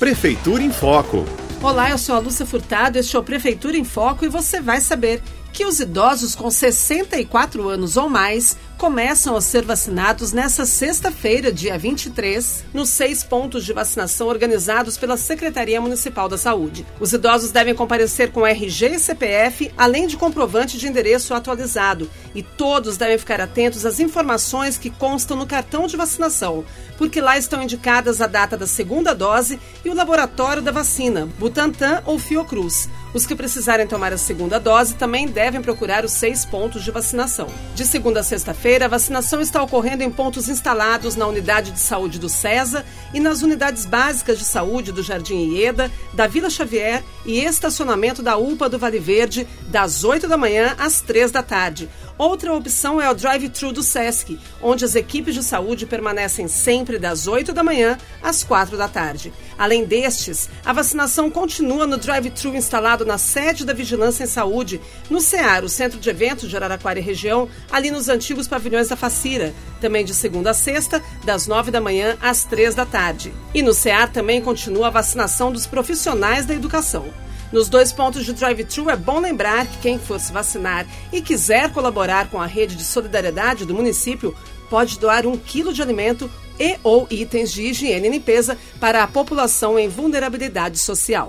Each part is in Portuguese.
Prefeitura em Foco. Olá, eu sou a Lúcia Furtado, este é o Prefeitura em Foco e você vai saber que os idosos com 64 anos ou mais começam a ser vacinados nesta sexta-feira, dia 23, nos seis pontos de vacinação organizados pela Secretaria Municipal da Saúde. Os idosos devem comparecer com RG e CPF, além de comprovante de endereço atualizado, e todos devem ficar atentos às informações que constam no cartão de vacinação, porque lá estão indicadas a data da segunda dose e o laboratório da vacina, Butantan ou Fiocruz. Os que precisarem tomar a segunda dose também devem procurar os seis pontos de vacinação. De segunda a sexta-feira, a vacinação está ocorrendo em pontos instalados na Unidade de Saúde do CESA e nas unidades básicas de saúde do Jardim Ieda, da Vila Xavier e estacionamento da UPA do Vale Verde, das 8 da manhã às 3 da tarde. Outra opção é o drive-thru do SESC, onde as equipes de saúde permanecem sempre das 8 da manhã às 4 da tarde. Além destes, a vacinação continua no drive-thru instalado na sede da Vigilância em Saúde, no CEAR, o Centro de Eventos de Araraquara e Região, ali nos antigos pavilhões da Facira, também de segunda a sexta, das 9 da manhã às 3 da tarde. E no CEAR também continua a vacinação dos profissionais da educação. Nos dois pontos de drive-thru é bom lembrar que quem for se vacinar e quiser colaborar com a rede de solidariedade do município pode doar um quilo de alimento e ou itens de higiene e limpeza para a população em vulnerabilidade social.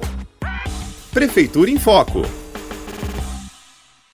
Prefeitura em Foco.